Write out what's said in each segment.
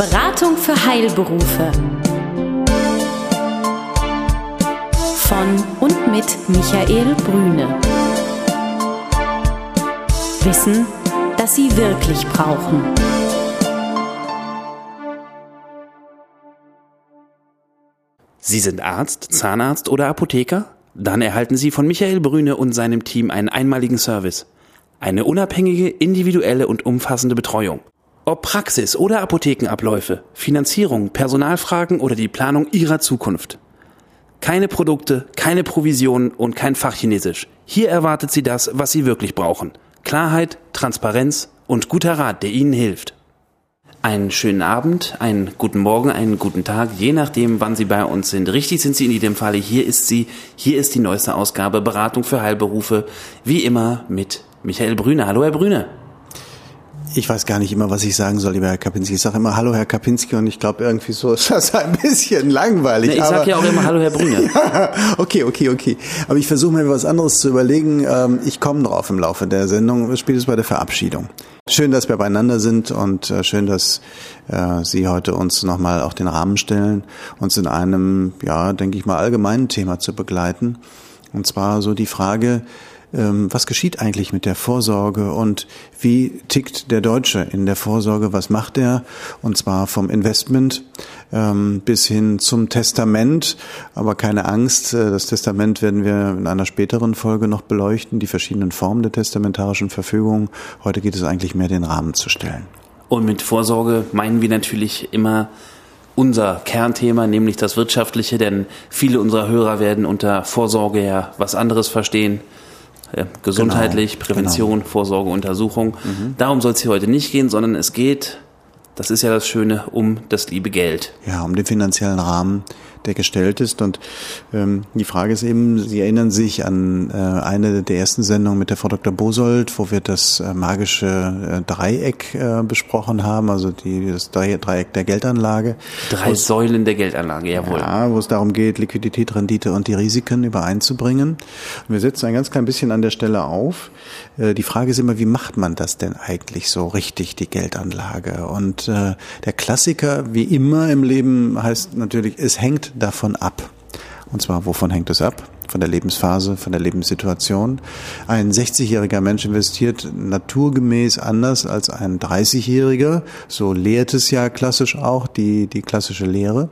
Beratung für Heilberufe. Von und mit Michael Brüne. Wissen, das Sie wirklich brauchen. Sie sind Arzt, Zahnarzt oder Apotheker? Dann erhalten Sie von Michael Brüne und seinem Team einen einmaligen Service. Eine unabhängige, individuelle und umfassende Betreuung. Ob Praxis oder Apothekenabläufe, Finanzierung, Personalfragen oder die Planung Ihrer Zukunft. Keine Produkte, keine Provisionen und kein Fachchinesisch. Hier erwartet Sie das, was Sie wirklich brauchen. Klarheit, Transparenz und guter Rat, der Ihnen hilft. Einen schönen Abend, einen guten Morgen, einen guten Tag, je nachdem, wann Sie bei uns sind. Richtig sind Sie in jedem Falle. Hier ist sie, hier ist die neueste Ausgabe Beratung für Heilberufe. Wie immer mit Michael Brüne. Hallo, Herr Brüne. Ich weiß gar nicht immer, was ich sagen soll, lieber Herr Kapinski. Ich sage immer Hallo, Herr Kapinski, und ich glaube, irgendwie so ist das ein bisschen langweilig. Nee, ich sage ja auch immer Hallo, Herr Brüne. ja, okay, okay, okay. Aber ich versuche mir was anderes zu überlegen. Ähm, ich komme drauf im Laufe der Sendung, spätestens bei der Verabschiedung. Schön, dass wir beieinander sind und äh, schön, dass äh, Sie heute uns nochmal auch den Rahmen stellen, uns in einem, ja, denke ich mal, allgemeinen Thema zu begleiten. Und zwar so die Frage, was geschieht eigentlich mit der Vorsorge und wie tickt der Deutsche in der Vorsorge, was macht er? Und zwar vom Investment ähm, bis hin zum Testament. Aber keine Angst, äh, das Testament werden wir in einer späteren Folge noch beleuchten, die verschiedenen Formen der testamentarischen Verfügung. Heute geht es eigentlich mehr, den Rahmen zu stellen. Und mit Vorsorge meinen wir natürlich immer unser Kernthema, nämlich das Wirtschaftliche, denn viele unserer Hörer werden unter Vorsorge ja was anderes verstehen äh, gesundheitlich, genau, Prävention, genau. Vorsorge, Untersuchung. Mhm. Darum soll es hier heute nicht gehen, sondern es geht, das ist ja das Schöne, um das liebe Geld. Ja, um den finanziellen Rahmen der gestellt ist. Und ähm, die Frage ist eben, Sie erinnern sich an äh, eine der ersten Sendungen mit der Frau Dr. Bosold, wo wir das äh, magische äh, Dreieck äh, besprochen haben, also die, das Dreieck der Geldanlage. Drei Säulen der Geldanlage, jawohl. Ja, wo es darum geht, Liquidität, Rendite und die Risiken übereinzubringen. Und wir setzen ein ganz klein bisschen an der Stelle auf. Äh, die Frage ist immer, wie macht man das denn eigentlich so richtig, die Geldanlage? Und äh, der Klassiker, wie immer im Leben, heißt natürlich, es hängt davon ab. Und zwar, wovon hängt es ab? Von der Lebensphase, von der Lebenssituation. Ein 60-jähriger Mensch investiert naturgemäß anders als ein 30-jähriger. So lehrt es ja klassisch auch die, die klassische Lehre.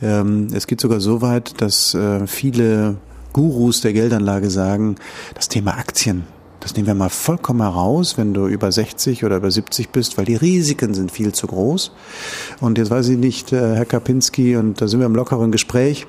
Ähm, es geht sogar so weit, dass äh, viele Gurus der Geldanlage sagen, das Thema Aktien, das nehmen wir mal vollkommen heraus, wenn du über 60 oder über 70 bist, weil die Risiken sind viel zu groß. Und jetzt weiß ich nicht, äh, Herr Kapinski, und da sind wir im lockeren Gespräch,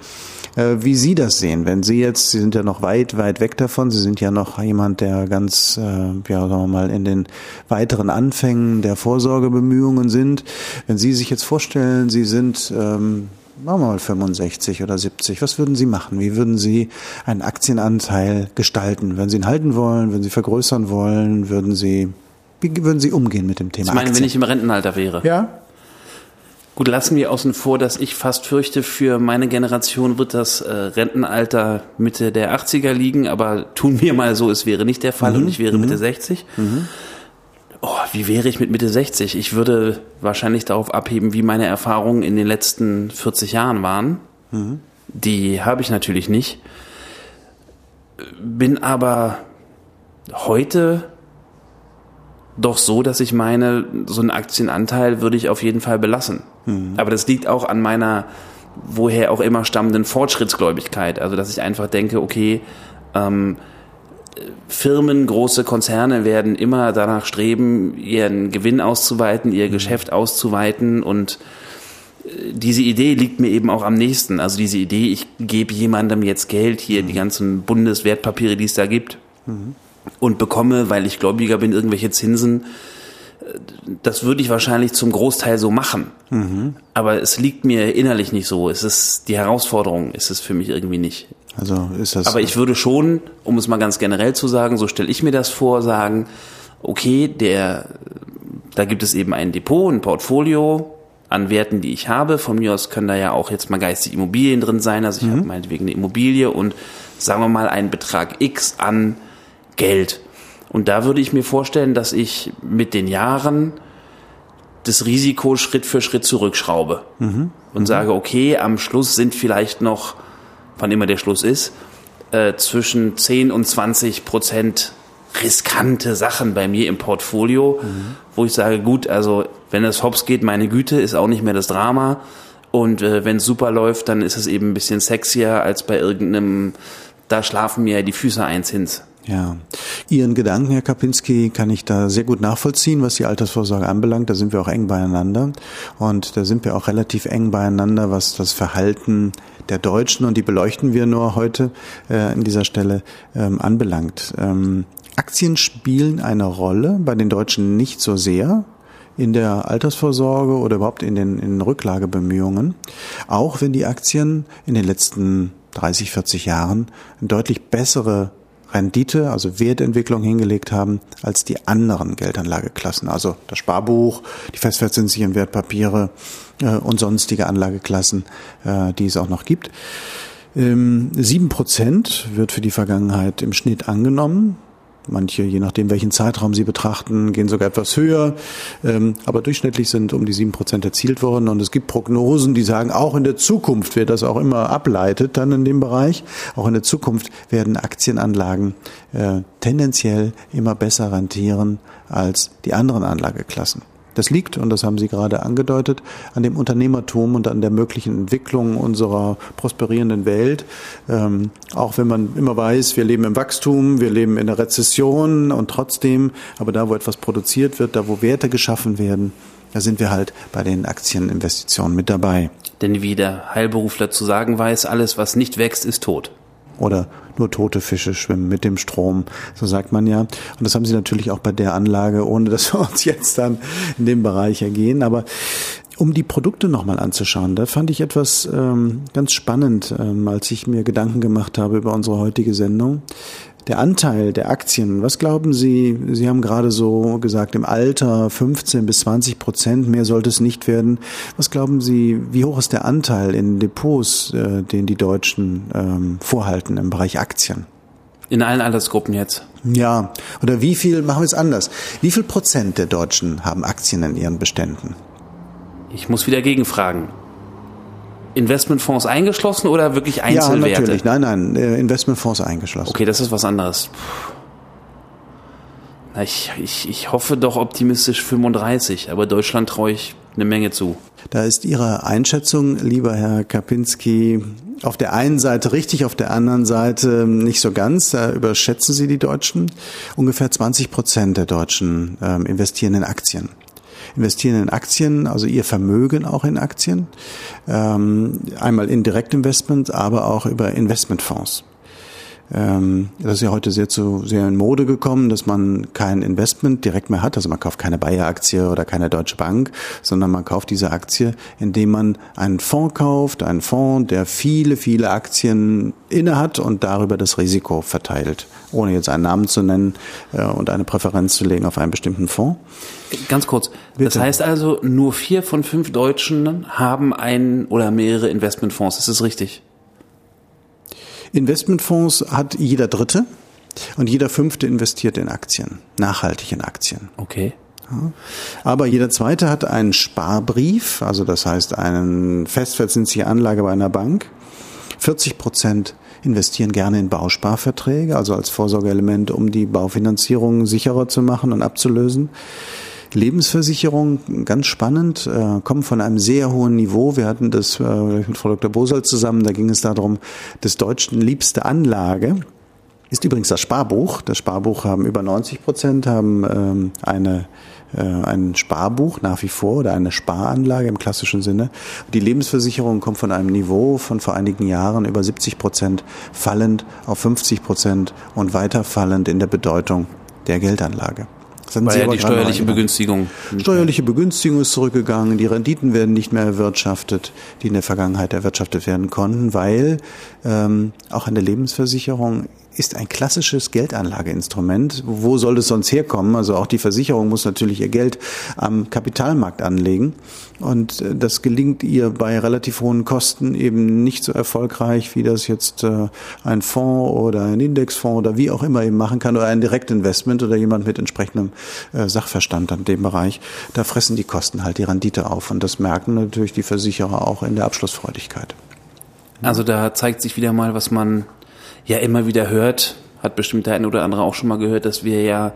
äh, wie Sie das sehen. Wenn Sie jetzt, Sie sind ja noch weit, weit weg davon, Sie sind ja noch jemand, der ganz, äh, ja, sagen wir mal, in den weiteren Anfängen der Vorsorgebemühungen sind. Wenn Sie sich jetzt vorstellen, Sie sind ähm, machen wir mal 65 oder 70. Was würden Sie machen? Wie würden Sie einen Aktienanteil gestalten? Würden Sie ihn halten wollen? Würden Sie vergrößern wollen? Würden Sie, wie würden Sie umgehen mit dem Thema Ich meine, Aktien? wenn ich im Rentenalter wäre. Ja. Gut, lassen wir außen vor, dass ich fast fürchte, für meine Generation wird das äh, Rentenalter Mitte der 80er liegen, aber tun wir mal so, es wäre nicht der Fall mhm. und ich wäre mhm. Mitte 60. Mhm oh, wie wäre ich mit Mitte 60? Ich würde wahrscheinlich darauf abheben, wie meine Erfahrungen in den letzten 40 Jahren waren. Mhm. Die habe ich natürlich nicht. Bin aber heute doch so, dass ich meine, so einen Aktienanteil würde ich auf jeden Fall belassen. Mhm. Aber das liegt auch an meiner, woher auch immer stammenden Fortschrittsgläubigkeit. Also, dass ich einfach denke, okay, ähm, Firmen, große Konzerne werden immer danach streben, ihren Gewinn auszuweiten, ihr mhm. Geschäft auszuweiten und äh, diese Idee liegt mir eben auch am nächsten. Also diese Idee, ich gebe jemandem jetzt Geld, hier mhm. die ganzen Bundeswertpapiere, die es da gibt, mhm. und bekomme, weil ich Gläubiger bin, irgendwelche Zinsen. Das würde ich wahrscheinlich zum Großteil so machen. Mhm. Aber es liegt mir innerlich nicht so. Es ist die Herausforderung, ist es für mich irgendwie nicht. Also ist das. Aber ich würde schon, um es mal ganz generell zu sagen, so stelle ich mir das vor, sagen, okay, der, da gibt es eben ein Depot, ein Portfolio an Werten, die ich habe. Von mir aus können da ja auch jetzt mal geistige Immobilien drin sein. Also ich mhm. habe meinetwegen eine Immobilie und sagen wir mal einen Betrag X an Geld. Und da würde ich mir vorstellen, dass ich mit den Jahren das Risiko Schritt für Schritt zurückschraube mhm. und sage, okay, am Schluss sind vielleicht noch, wann immer der Schluss ist, äh, zwischen 10 und 20 Prozent riskante Sachen bei mir im Portfolio, mhm. wo ich sage, gut, also wenn es hops geht, meine Güte, ist auch nicht mehr das Drama. Und äh, wenn es super läuft, dann ist es eben ein bisschen sexier als bei irgendeinem, da schlafen mir die Füße eins hins. Ja, Ihren Gedanken, Herr Kapinski, kann ich da sehr gut nachvollziehen, was die Altersvorsorge anbelangt. Da sind wir auch eng beieinander und da sind wir auch relativ eng beieinander, was das Verhalten der Deutschen und die beleuchten wir nur heute äh, an dieser Stelle ähm, anbelangt. Ähm, Aktien spielen eine Rolle, bei den Deutschen nicht so sehr in der Altersvorsorge oder überhaupt in den, in den Rücklagebemühungen, auch wenn die Aktien in den letzten 30, 40 Jahren deutlich bessere Rendite, also Wertentwicklung hingelegt haben als die anderen Geldanlageklassen, also das Sparbuch, die festverzinslichen Wertpapiere äh, und sonstige Anlageklassen, äh, die es auch noch gibt. Ähm, sieben Prozent wird für die Vergangenheit im Schnitt angenommen. Manche, je nachdem, welchen Zeitraum Sie betrachten, gehen sogar etwas höher. Ähm, aber durchschnittlich sind um die sieben Prozent erzielt worden. Und es gibt Prognosen, die sagen, auch in der Zukunft, wer das auch immer ableitet, dann in dem Bereich, auch in der Zukunft werden Aktienanlagen äh, tendenziell immer besser rentieren als die anderen Anlageklassen. Das liegt, und das haben Sie gerade angedeutet, an dem Unternehmertum und an der möglichen Entwicklung unserer prosperierenden Welt. Ähm, auch wenn man immer weiß, wir leben im Wachstum, wir leben in der Rezession und trotzdem, aber da, wo etwas produziert wird, da, wo Werte geschaffen werden, da sind wir halt bei den Aktieninvestitionen mit dabei. Denn wie der Heilberufler zu sagen weiß, alles, was nicht wächst, ist tot oder nur tote Fische schwimmen mit dem Strom, so sagt man ja. Und das haben sie natürlich auch bei der Anlage, ohne dass wir uns jetzt dann in dem Bereich ergehen. Aber um die Produkte nochmal anzuschauen, da fand ich etwas ähm, ganz spannend, ähm, als ich mir Gedanken gemacht habe über unsere heutige Sendung der Anteil der Aktien, was glauben Sie? Sie haben gerade so gesagt, im Alter 15 bis 20 Prozent, mehr sollte es nicht werden. Was glauben Sie, wie hoch ist der Anteil in Depots, äh, den die Deutschen ähm, vorhalten im Bereich Aktien? In allen Altersgruppen jetzt? Ja. Oder wie viel, machen wir es anders, wie viel Prozent der Deutschen haben Aktien in ihren Beständen? Ich muss wieder gegenfragen. Investmentfonds eingeschlossen oder wirklich Einzelwerte? Ja, natürlich. Nein, nein, äh, Investmentfonds eingeschlossen. Okay, das ist was anderes. Na, ich, ich, ich hoffe doch optimistisch 35, aber Deutschland traue ich eine Menge zu. Da ist Ihre Einschätzung, lieber Herr Kapinski, auf der einen Seite richtig, auf der anderen Seite nicht so ganz. Da überschätzen Sie die Deutschen. Ungefähr 20 Prozent der Deutschen ähm, investieren in Aktien investieren in Aktien, also ihr Vermögen auch in Aktien, ähm, einmal in Direktinvestments, aber auch über Investmentfonds. Ähm, das ist ja heute sehr zu sehr in Mode gekommen, dass man kein Investment direkt mehr hat. Also man kauft keine Bayer-Aktie oder keine Deutsche Bank, sondern man kauft diese Aktie, indem man einen Fonds kauft, einen Fonds, der viele, viele Aktien inne hat und darüber das Risiko verteilt, ohne jetzt einen Namen zu nennen äh, und eine Präferenz zu legen auf einen bestimmten Fonds. Ganz kurz. Bitte. Das heißt also, nur vier von fünf Deutschen haben ein oder mehrere Investmentfonds. Ist das richtig? Investmentfonds hat jeder Dritte und jeder Fünfte investiert in Aktien, nachhaltig in Aktien. Okay. Aber jeder Zweite hat einen Sparbrief, also das heißt einen festverzinsliche Anlage bei einer Bank. 40 Prozent investieren gerne in Bausparverträge, also als Vorsorgeelement, um die Baufinanzierung sicherer zu machen und abzulösen. Lebensversicherung, ganz spannend, äh, kommen von einem sehr hohen Niveau. Wir hatten das äh, mit Frau Dr. Bosal zusammen, da ging es darum, des Deutschen liebste Anlage ist übrigens das Sparbuch. Das Sparbuch haben über 90 Prozent haben ähm, eine äh, ein Sparbuch nach wie vor oder eine Sparanlage im klassischen Sinne. Die Lebensversicherung kommt von einem Niveau von vor einigen Jahren über 70 Prozent fallend auf 50 Prozent und weiter fallend in der Bedeutung der Geldanlage. Sind Weil ja die steuerliche Begünstigung. Steuerliche Begünstigung ist zurückgegangen, die Renditen werden nicht mehr erwirtschaftet, die in der Vergangenheit erwirtschaftet werden konnten, weil ähm, auch eine Lebensversicherung ist ein klassisches Geldanlageinstrument. Wo soll es sonst herkommen? Also auch die Versicherung muss natürlich ihr Geld am Kapitalmarkt anlegen. Und äh, das gelingt ihr bei relativ hohen Kosten eben nicht so erfolgreich, wie das jetzt äh, ein Fonds oder ein Indexfonds oder wie auch immer eben machen kann oder ein Direktinvestment oder jemand mit entsprechendem äh, Sachverstand an dem Bereich. Da fressen die Kosten halt die Rendite auf. Und das merken natürlich die Versicherer auch in der Abschlussfreudigkeit. Also da zeigt sich wieder mal, was man ja immer wieder hört, hat bestimmt der eine oder andere auch schon mal gehört, dass wir ja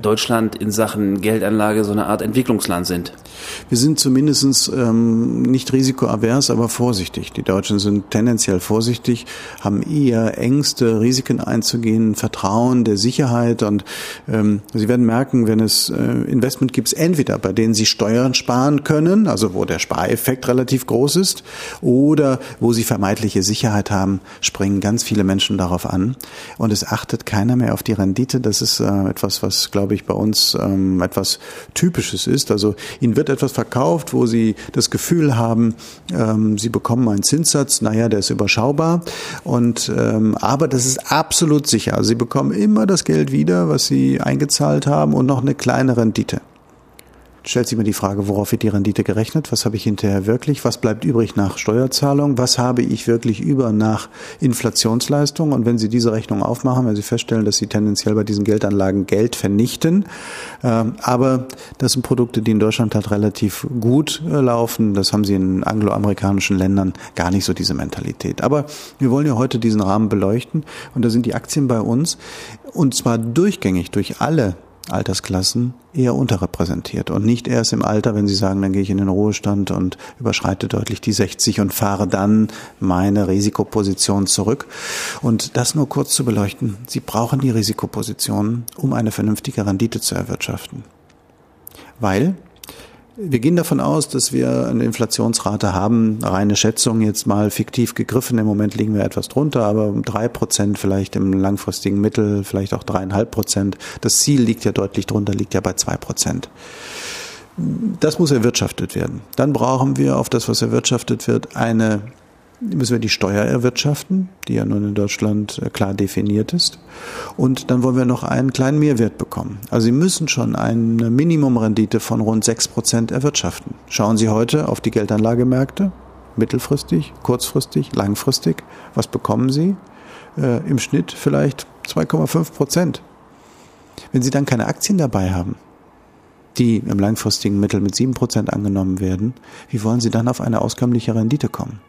Deutschland in Sachen Geldanlage so eine Art Entwicklungsland sind. Wir sind zumindest ähm, nicht risikoavers, aber vorsichtig. Die Deutschen sind tendenziell vorsichtig, haben eher Ängste, Risiken einzugehen, Vertrauen der Sicherheit und ähm, Sie werden merken, wenn es äh, Investment gibt, entweder bei denen Sie Steuern sparen können, also wo der Spareffekt relativ groß ist, oder wo Sie vermeintliche Sicherheit haben, springen ganz viele Menschen darauf an und es achtet keiner mehr auf die Rendite. Das ist äh, etwas, was, glaube ich, bei uns ähm, etwas Typisches ist. Also Ihnen wird etwas verkauft, wo Sie das Gefühl haben, ähm, Sie bekommen einen Zinssatz, naja, der ist überschaubar. Und ähm, aber das ist absolut sicher. Also Sie bekommen immer das Geld wieder, was Sie eingezahlt haben und noch eine kleine Rendite stellt sich mir die Frage, worauf wird die Rendite gerechnet? Was habe ich hinterher wirklich? Was bleibt übrig nach Steuerzahlung? Was habe ich wirklich über nach Inflationsleistung? Und wenn Sie diese Rechnung aufmachen, wenn Sie feststellen, dass Sie tendenziell bei diesen Geldanlagen Geld vernichten, äh, aber das sind Produkte, die in Deutschland halt relativ gut äh, laufen. Das haben Sie in angloamerikanischen Ländern gar nicht so diese Mentalität. Aber wir wollen ja heute diesen Rahmen beleuchten und da sind die Aktien bei uns und zwar durchgängig durch alle Altersklassen eher unterrepräsentiert und nicht erst im Alter, wenn Sie sagen, dann gehe ich in den Ruhestand und überschreite deutlich die 60 und fahre dann meine Risikoposition zurück. Und das nur kurz zu beleuchten. Sie brauchen die Risikoposition, um eine vernünftige Rendite zu erwirtschaften. Weil wir gehen davon aus, dass wir eine Inflationsrate haben, reine Schätzung jetzt mal fiktiv gegriffen. Im Moment liegen wir etwas drunter, aber um drei Prozent vielleicht im langfristigen Mittel, vielleicht auch dreieinhalb Prozent. Das Ziel liegt ja deutlich drunter, liegt ja bei zwei Prozent. Das muss erwirtschaftet werden. Dann brauchen wir auf das, was erwirtschaftet wird, eine müssen wir die Steuer erwirtschaften, die ja nun in Deutschland äh, klar definiert ist. Und dann wollen wir noch einen kleinen Mehrwert bekommen. Also Sie müssen schon eine Minimumrendite von rund sechs Prozent erwirtschaften. Schauen Sie heute auf die Geldanlagemärkte, mittelfristig, kurzfristig, langfristig. Was bekommen Sie? Äh, Im Schnitt vielleicht 2,5 Prozent. Wenn Sie dann keine Aktien dabei haben, die im langfristigen Mittel mit sieben Prozent angenommen werden, wie wollen Sie dann auf eine auskömmliche Rendite kommen?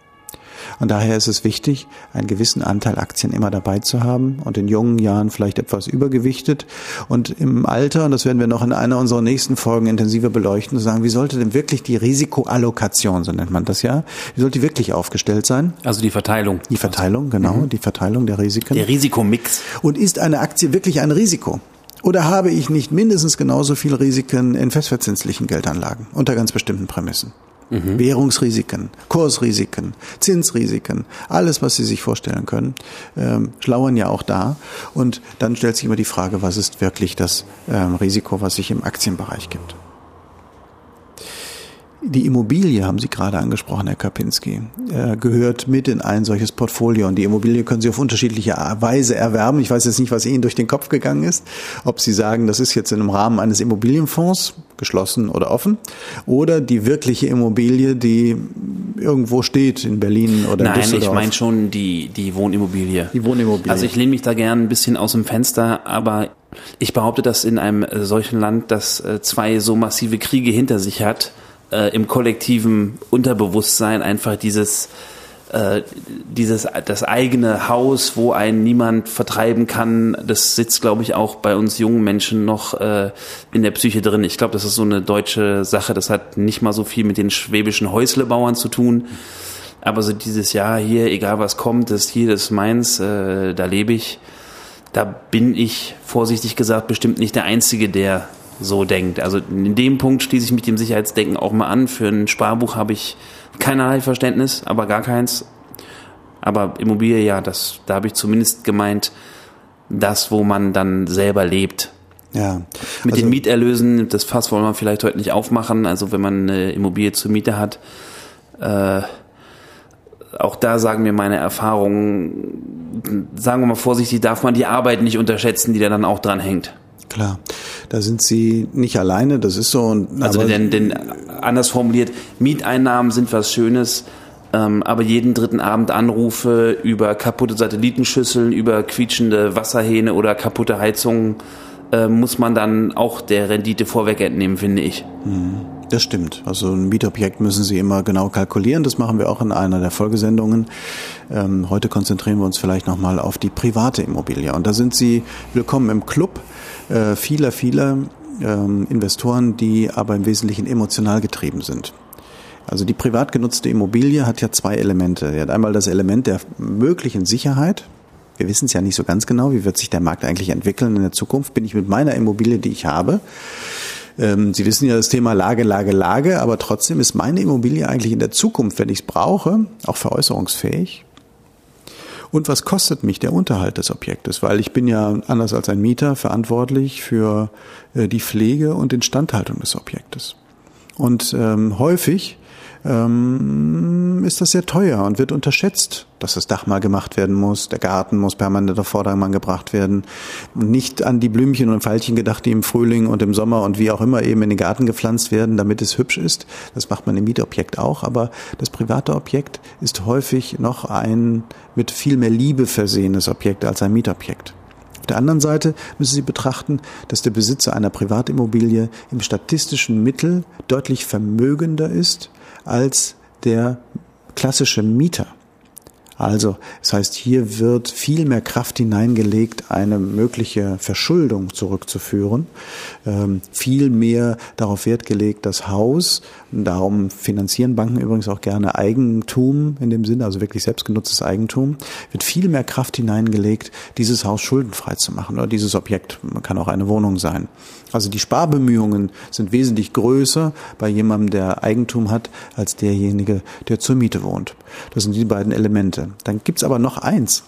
Und daher ist es wichtig, einen gewissen Anteil Aktien immer dabei zu haben und in jungen Jahren vielleicht etwas übergewichtet und im Alter, und das werden wir noch in einer unserer nächsten Folgen intensiver beleuchten, zu sagen, wie sollte denn wirklich die Risikoallokation, so nennt man das ja, wie sollte die wirklich aufgestellt sein? Also die Verteilung. Die Verteilung, genau, mhm. die Verteilung der Risiken. Der Risikomix. Und ist eine Aktie wirklich ein Risiko? Oder habe ich nicht mindestens genauso viel Risiken in festverzinslichen Geldanlagen unter ganz bestimmten Prämissen? Mhm. Währungsrisiken, Kursrisiken, Zinsrisiken, alles, was Sie sich vorstellen können, ähm, schlauern ja auch da. Und dann stellt sich immer die Frage, was ist wirklich das ähm, Risiko, was sich im Aktienbereich gibt. Die Immobilie, haben Sie gerade angesprochen, Herr Kapinski, äh, gehört mit in ein solches Portfolio. Und die Immobilie können Sie auf unterschiedliche Weise erwerben. Ich weiß jetzt nicht, was Ihnen durch den Kopf gegangen ist. Ob Sie sagen, das ist jetzt im Rahmen eines Immobilienfonds, geschlossen oder offen, oder die wirkliche Immobilie, die irgendwo steht in Berlin oder Nein, in Düsseldorf. Nein, ich meine schon die, die Wohnimmobilie. Die Wohnimmobilie. Also ich lehne mich da gern ein bisschen aus dem Fenster, aber ich behaupte, dass in einem solchen Land, das äh, zwei so massive Kriege hinter sich hat, äh, im kollektiven Unterbewusstsein einfach dieses äh, dieses das eigene Haus, wo einen niemand vertreiben kann, das sitzt, glaube ich, auch bei uns jungen Menschen noch äh, in der Psyche drin. Ich glaube, das ist so eine deutsche Sache. Das hat nicht mal so viel mit den schwäbischen Häuslebauern zu tun. Aber so dieses Jahr hier, egal was kommt, das hier, das ist meins, äh, da lebe ich. Da bin ich, vorsichtig gesagt, bestimmt nicht der Einzige, der so denkt. Also in dem Punkt schließe ich mich dem Sicherheitsdenken auch mal an. Für ein Sparbuch habe ich keinerlei Verständnis, aber gar keins. Aber Immobilie, ja, das, da habe ich zumindest gemeint, das, wo man dann selber lebt. Ja. Mit also, den Mieterlösen, das Fass wollen wir vielleicht heute nicht aufmachen. Also wenn man eine Immobilie zur Miete hat, äh, auch da sagen mir meine Erfahrungen, sagen wir mal vorsichtig, darf man die Arbeit nicht unterschätzen, die da dann auch dran hängt. Klar, da sind Sie nicht alleine, das ist so. Und, also denn, denn anders formuliert, Mieteinnahmen sind was Schönes, ähm, aber jeden dritten Abend Anrufe über kaputte Satellitenschüsseln, über quietschende Wasserhähne oder kaputte Heizungen äh, muss man dann auch der Rendite vorweg entnehmen, finde ich. Mhm. Das stimmt. Also ein Mietobjekt müssen Sie immer genau kalkulieren. Das machen wir auch in einer der Folgesendungen. Ähm, heute konzentrieren wir uns vielleicht nochmal auf die private Immobilie. Und da sind Sie willkommen im Club äh, vieler, vieler ähm, Investoren, die aber im Wesentlichen emotional getrieben sind. Also die privat genutzte Immobilie hat ja zwei Elemente. Sie hat einmal das Element der möglichen Sicherheit. Wir wissen es ja nicht so ganz genau, wie wird sich der Markt eigentlich entwickeln in der Zukunft. Bin ich mit meiner Immobilie, die ich habe, ähm, Sie wissen ja das Thema Lage, Lage, Lage, aber trotzdem ist meine Immobilie eigentlich in der Zukunft, wenn ich es brauche, auch veräußerungsfähig. Und was kostet mich der Unterhalt des Objektes? Weil ich bin ja anders als ein Mieter verantwortlich für äh, die Pflege und Instandhaltung des Objektes. Und ähm, häufig ähm, ist das sehr teuer und wird unterschätzt, dass das Dach mal gemacht werden muss, der Garten muss permanent auf Vordermann gebracht werden. Nicht an die Blümchen und Pfeilchen gedacht, die im Frühling und im Sommer und wie auch immer eben in den Garten gepflanzt werden, damit es hübsch ist. Das macht man im Mietobjekt auch, aber das private Objekt ist häufig noch ein mit viel mehr Liebe versehenes Objekt als ein Mietobjekt. Auf der anderen Seite müssen Sie betrachten, dass der Besitzer einer Privatimmobilie im statistischen Mittel deutlich vermögender ist als der klassische Mieter. Also, das heißt, hier wird viel mehr Kraft hineingelegt, eine mögliche Verschuldung zurückzuführen, ähm, viel mehr darauf Wert gelegt, das Haus, darum finanzieren Banken übrigens auch gerne Eigentum in dem Sinne, also wirklich selbstgenutztes Eigentum, wird viel mehr Kraft hineingelegt, dieses Haus schuldenfrei zu machen oder dieses Objekt, man kann auch eine Wohnung sein. Also die Sparbemühungen sind wesentlich größer bei jemandem, der Eigentum hat, als derjenige, der zur Miete wohnt. Das sind die beiden Elemente. Dann gibt's aber noch eins.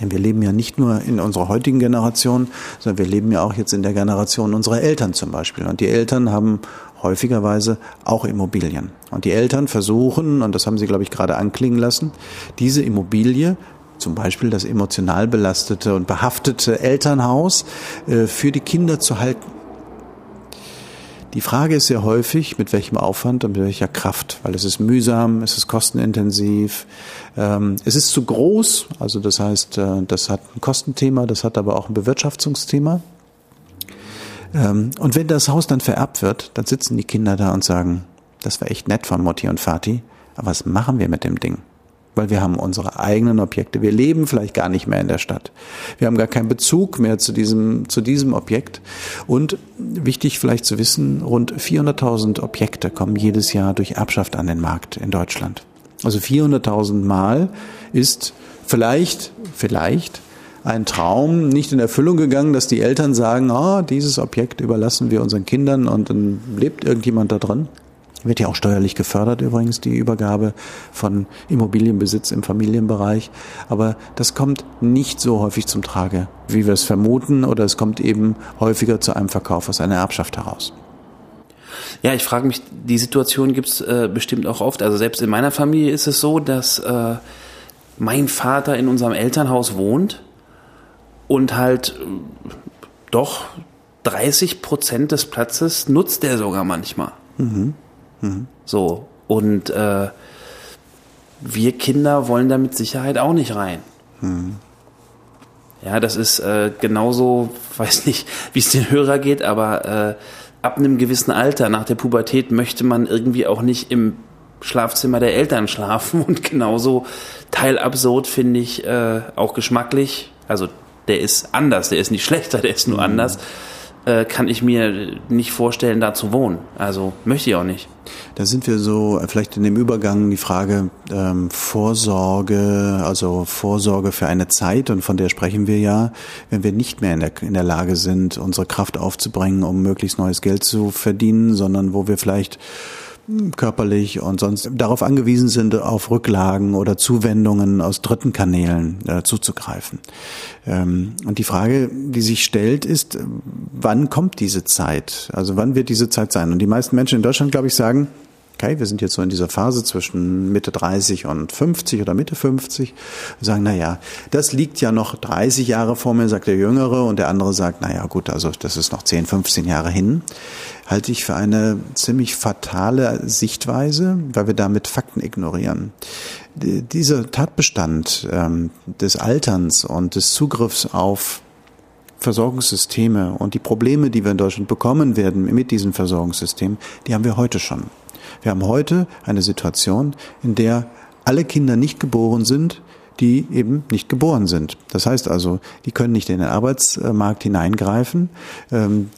Denn wir leben ja nicht nur in unserer heutigen Generation, sondern wir leben ja auch jetzt in der Generation unserer Eltern zum Beispiel. Und die Eltern haben häufigerweise auch Immobilien. Und die Eltern versuchen, und das haben sie, glaube ich, gerade anklingen lassen, diese Immobilie zum Beispiel das emotional belastete und behaftete Elternhaus äh, für die Kinder zu halten. Die Frage ist sehr häufig, mit welchem Aufwand und mit welcher Kraft, weil es ist mühsam, es ist kostenintensiv, ähm, es ist zu groß, also das heißt, äh, das hat ein Kostenthema, das hat aber auch ein Bewirtschaftungsthema. Ähm, und wenn das Haus dann vererbt wird, dann sitzen die Kinder da und sagen, das war echt nett von Mutti und Vati, aber was machen wir mit dem Ding? Weil wir haben unsere eigenen Objekte. Wir leben vielleicht gar nicht mehr in der Stadt. Wir haben gar keinen Bezug mehr zu diesem, zu diesem Objekt. Und wichtig vielleicht zu wissen, rund 400.000 Objekte kommen jedes Jahr durch Erbschaft an den Markt in Deutschland. Also 400.000 Mal ist vielleicht, vielleicht ein Traum nicht in Erfüllung gegangen, dass die Eltern sagen, ah, dieses Objekt überlassen wir unseren Kindern und dann lebt irgendjemand da drin. Wird ja auch steuerlich gefördert übrigens, die Übergabe von Immobilienbesitz im Familienbereich. Aber das kommt nicht so häufig zum Trage, wie wir es vermuten, oder es kommt eben häufiger zu einem Verkauf aus einer Erbschaft heraus. Ja, ich frage mich, die Situation gibt es äh, bestimmt auch oft. Also selbst in meiner Familie ist es so, dass äh, mein Vater in unserem Elternhaus wohnt und halt äh, doch 30 Prozent des Platzes nutzt er sogar manchmal. Mhm. Mhm. So. Und äh, wir Kinder wollen da mit Sicherheit auch nicht rein. Mhm. Ja, das ist äh, genauso, weiß nicht, wie es den Hörer geht, aber äh, ab einem gewissen Alter, nach der Pubertät, möchte man irgendwie auch nicht im Schlafzimmer der Eltern schlafen und genauso teilabsurd finde ich äh, auch geschmacklich. Also der ist anders, der ist nicht schlechter, der ist nur mhm. anders äh, kann ich mir nicht vorstellen, da zu wohnen. Also möchte ich auch nicht. Da sind wir so vielleicht in dem Übergang die Frage ähm, Vorsorge, also Vorsorge für eine Zeit und von der sprechen wir ja, wenn wir nicht mehr in der, in der Lage sind, unsere Kraft aufzubringen, um möglichst neues Geld zu verdienen, sondern wo wir vielleicht körperlich und sonst darauf angewiesen sind, auf Rücklagen oder Zuwendungen aus dritten Kanälen äh, zuzugreifen. Ähm, und die Frage, die sich stellt, ist, wann kommt diese Zeit? Also wann wird diese Zeit sein? Und die meisten Menschen in Deutschland, glaube ich, sagen, Okay, wir sind jetzt so in dieser Phase zwischen Mitte 30 und 50 oder Mitte 50. Wir sagen, na ja, das liegt ja noch 30 Jahre vor mir, sagt der Jüngere, und der andere sagt, na ja, gut, also das ist noch 10, 15 Jahre hin. Halte ich für eine ziemlich fatale Sichtweise, weil wir damit Fakten ignorieren. Dieser Tatbestand ähm, des Alterns und des Zugriffs auf Versorgungssysteme und die Probleme, die wir in Deutschland bekommen werden mit diesen Versorgungssystemen, die haben wir heute schon. Wir haben heute eine Situation, in der alle Kinder nicht geboren sind, die eben nicht geboren sind. Das heißt also, die können nicht in den Arbeitsmarkt hineingreifen. Ähm,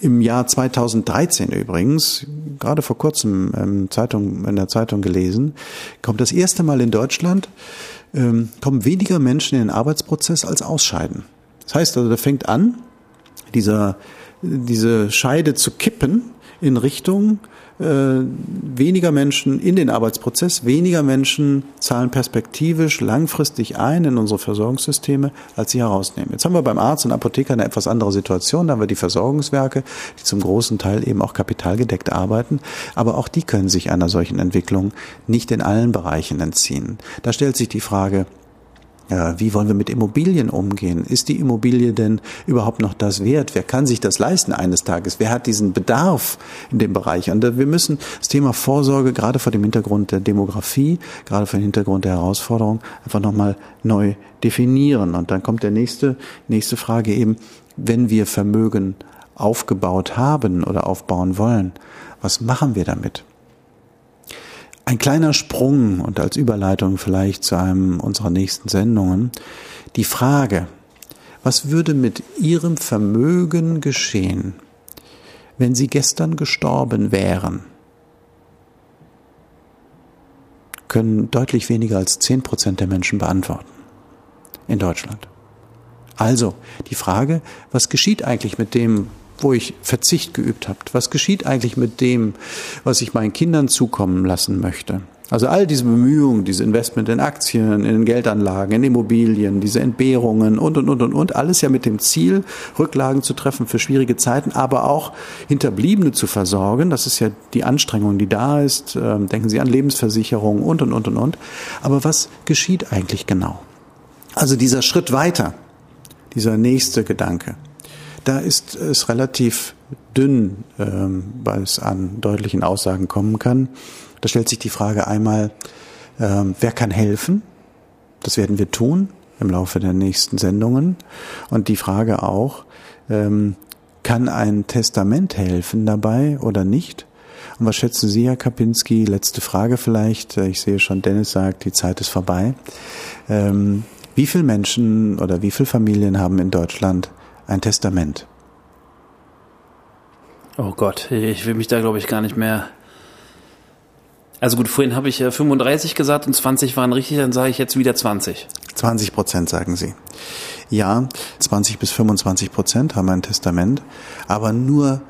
Im Jahr 2013 übrigens, gerade vor kurzem ähm, Zeitung, in der Zeitung gelesen, kommt das erste Mal in Deutschland, ähm, kommen weniger Menschen in den Arbeitsprozess als ausscheiden. Das heißt also, da fängt an, dieser, diese Scheide zu kippen in Richtung weniger Menschen in den Arbeitsprozess, weniger Menschen zahlen perspektivisch langfristig ein in unsere Versorgungssysteme, als sie herausnehmen. Jetzt haben wir beim Arzt und Apotheker eine etwas andere Situation. Da haben wir die Versorgungswerke, die zum großen Teil eben auch kapitalgedeckt arbeiten. Aber auch die können sich einer solchen Entwicklung nicht in allen Bereichen entziehen. Da stellt sich die Frage, wie wollen wir mit Immobilien umgehen? Ist die Immobilie denn überhaupt noch das wert? Wer kann sich das leisten eines Tages? Wer hat diesen Bedarf in dem Bereich? Und wir müssen das Thema Vorsorge gerade vor dem Hintergrund der Demografie, gerade vor dem Hintergrund der Herausforderung einfach nochmal neu definieren. Und dann kommt der nächste, nächste Frage eben, wenn wir Vermögen aufgebaut haben oder aufbauen wollen, was machen wir damit? Ein kleiner Sprung und als Überleitung vielleicht zu einem unserer nächsten Sendungen. Die Frage, was würde mit Ihrem Vermögen geschehen, wenn Sie gestern gestorben wären? Können deutlich weniger als zehn Prozent der Menschen beantworten. In Deutschland. Also, die Frage, was geschieht eigentlich mit dem, wo ich Verzicht geübt habe? Was geschieht eigentlich mit dem, was ich meinen Kindern zukommen lassen möchte? Also all diese Bemühungen, diese Investment in Aktien, in Geldanlagen, in Immobilien, diese Entbehrungen und, und, und, und, und, alles ja mit dem Ziel, Rücklagen zu treffen für schwierige Zeiten, aber auch Hinterbliebene zu versorgen. Das ist ja die Anstrengung, die da ist. Ähm, denken Sie an Lebensversicherung und, und, und, und, und. Aber was geschieht eigentlich genau? Also dieser Schritt weiter, dieser nächste Gedanke. Da ist es relativ dünn, ähm, weil es an deutlichen Aussagen kommen kann. Da stellt sich die Frage einmal, ähm, wer kann helfen? Das werden wir tun im Laufe der nächsten Sendungen. Und die Frage auch, ähm, kann ein Testament helfen dabei oder nicht? Und was schätzen Sie, Herr Kapinski? Letzte Frage vielleicht. Ich sehe schon, Dennis sagt, die Zeit ist vorbei. Ähm, wie viele Menschen oder wie viele Familien haben in Deutschland ein Testament. Oh Gott, ich will mich da glaube ich gar nicht mehr. Also gut, vorhin habe ich 35 gesagt und 20 waren richtig, dann sage ich jetzt wieder 20. 20 Prozent sagen Sie. Ja, 20 bis 25 Prozent haben ein Testament, aber nur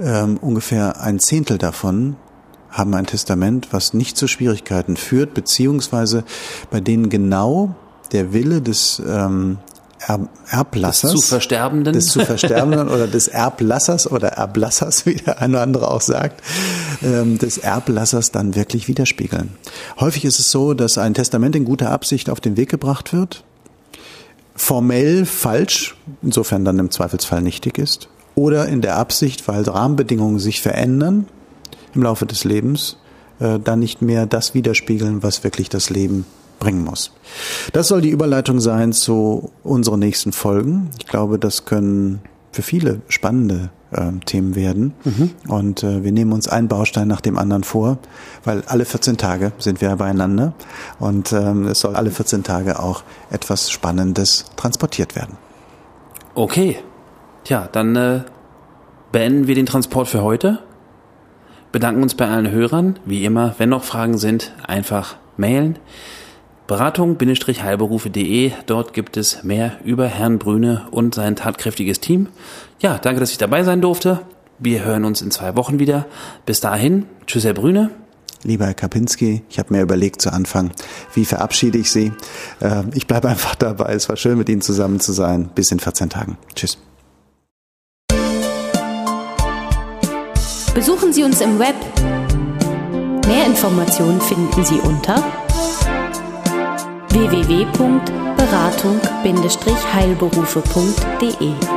ähm, ungefähr ein Zehntel davon haben ein Testament, was nicht zu Schwierigkeiten führt, beziehungsweise bei denen genau der Wille des ähm, Erblassers. Des zu Versterbenden. Des zu Versterbenden oder des Erblassers oder Erblassers, wie der eine oder andere auch sagt, ähm, des Erblassers dann wirklich widerspiegeln. Häufig ist es so, dass ein Testament in guter Absicht auf den Weg gebracht wird, formell falsch, insofern dann im Zweifelsfall nichtig ist, oder in der Absicht, weil Rahmenbedingungen sich verändern im Laufe des Lebens, äh, dann nicht mehr das widerspiegeln, was wirklich das Leben bringen muss. Das soll die Überleitung sein zu unseren nächsten Folgen. Ich glaube, das können für viele spannende äh, Themen werden. Mhm. Und äh, wir nehmen uns einen Baustein nach dem anderen vor, weil alle 14 Tage sind wir beieinander und ähm, es soll alle 14 Tage auch etwas Spannendes transportiert werden. Okay. Tja, dann äh, beenden wir den Transport für heute. Bedanken uns bei allen Hörern. Wie immer, wenn noch Fragen sind, einfach mailen. Beratung-heilberufe.de. Dort gibt es mehr über Herrn Brüne und sein tatkräftiges Team. Ja, danke, dass ich dabei sein durfte. Wir hören uns in zwei Wochen wieder. Bis dahin, tschüss, Herr Brüne. Lieber Herr Kapinski, ich habe mir überlegt zu Anfang, wie verabschiede ich Sie? Äh, ich bleibe einfach dabei. Es war schön, mit Ihnen zusammen zu sein. Bis in 14 Tagen. Tschüss. Besuchen Sie uns im Web Mehr Informationen finden Sie unter www.beratung-heilberufe.de